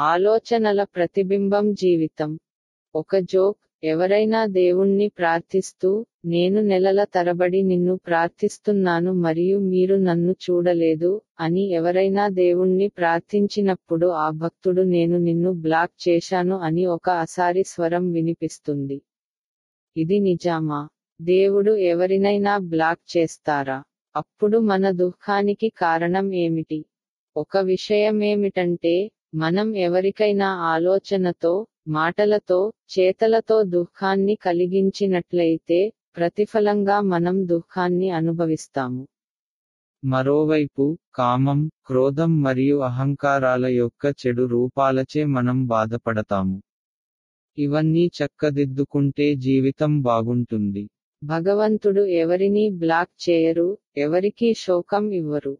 ఆలోచనల ప్రతిబింబం జీవితం. ఒక జోక్ ఎవరైనా దేవుణ్ణి ప్రార్థిస్తూ నేను నెలల తరబడి నిన్ను ప్రార్థిస్తున్నాను మరియు మీరు నన్ను చూడలేదు అని ఎవరైనా దేవుణ్ణి ప్రార్థించినప్పుడు ఆ భక్తుడు నేను నిన్ను బ్లాక్ చేశాను అని ఒక అసారి స్వరం వినిపిస్తుంది. ఇది నిజామా? దేవుడు ఎవరినైనా బ్లాక్ చేస్తారా? అప్పుడు మన దుఃఖానికి కారణం ఏమిటి? ఒక విషయమేమిటంటే మనం ఎవరికైనా ఆలోచనతో మాటలతో చేతలతో దుఃఖాన్ని కలిగించినట్లయితే ప్రతిఫలంగా మనం దుఃఖాన్ని అనుభవిస్తాము. మరోవైపు కామం క్రోధం మరియు అహంకారాల యొక్క చెడు రూపాలచే మనం బాధపడతాము. ఇవన్నీ చక్కదిద్దుకుంటే జీవితం బాగుంటుంది. భగవంతుడు ఎవరినీ బ్లాక్ చేయరు ఎవరికీ శోకం ఇవ్వరు.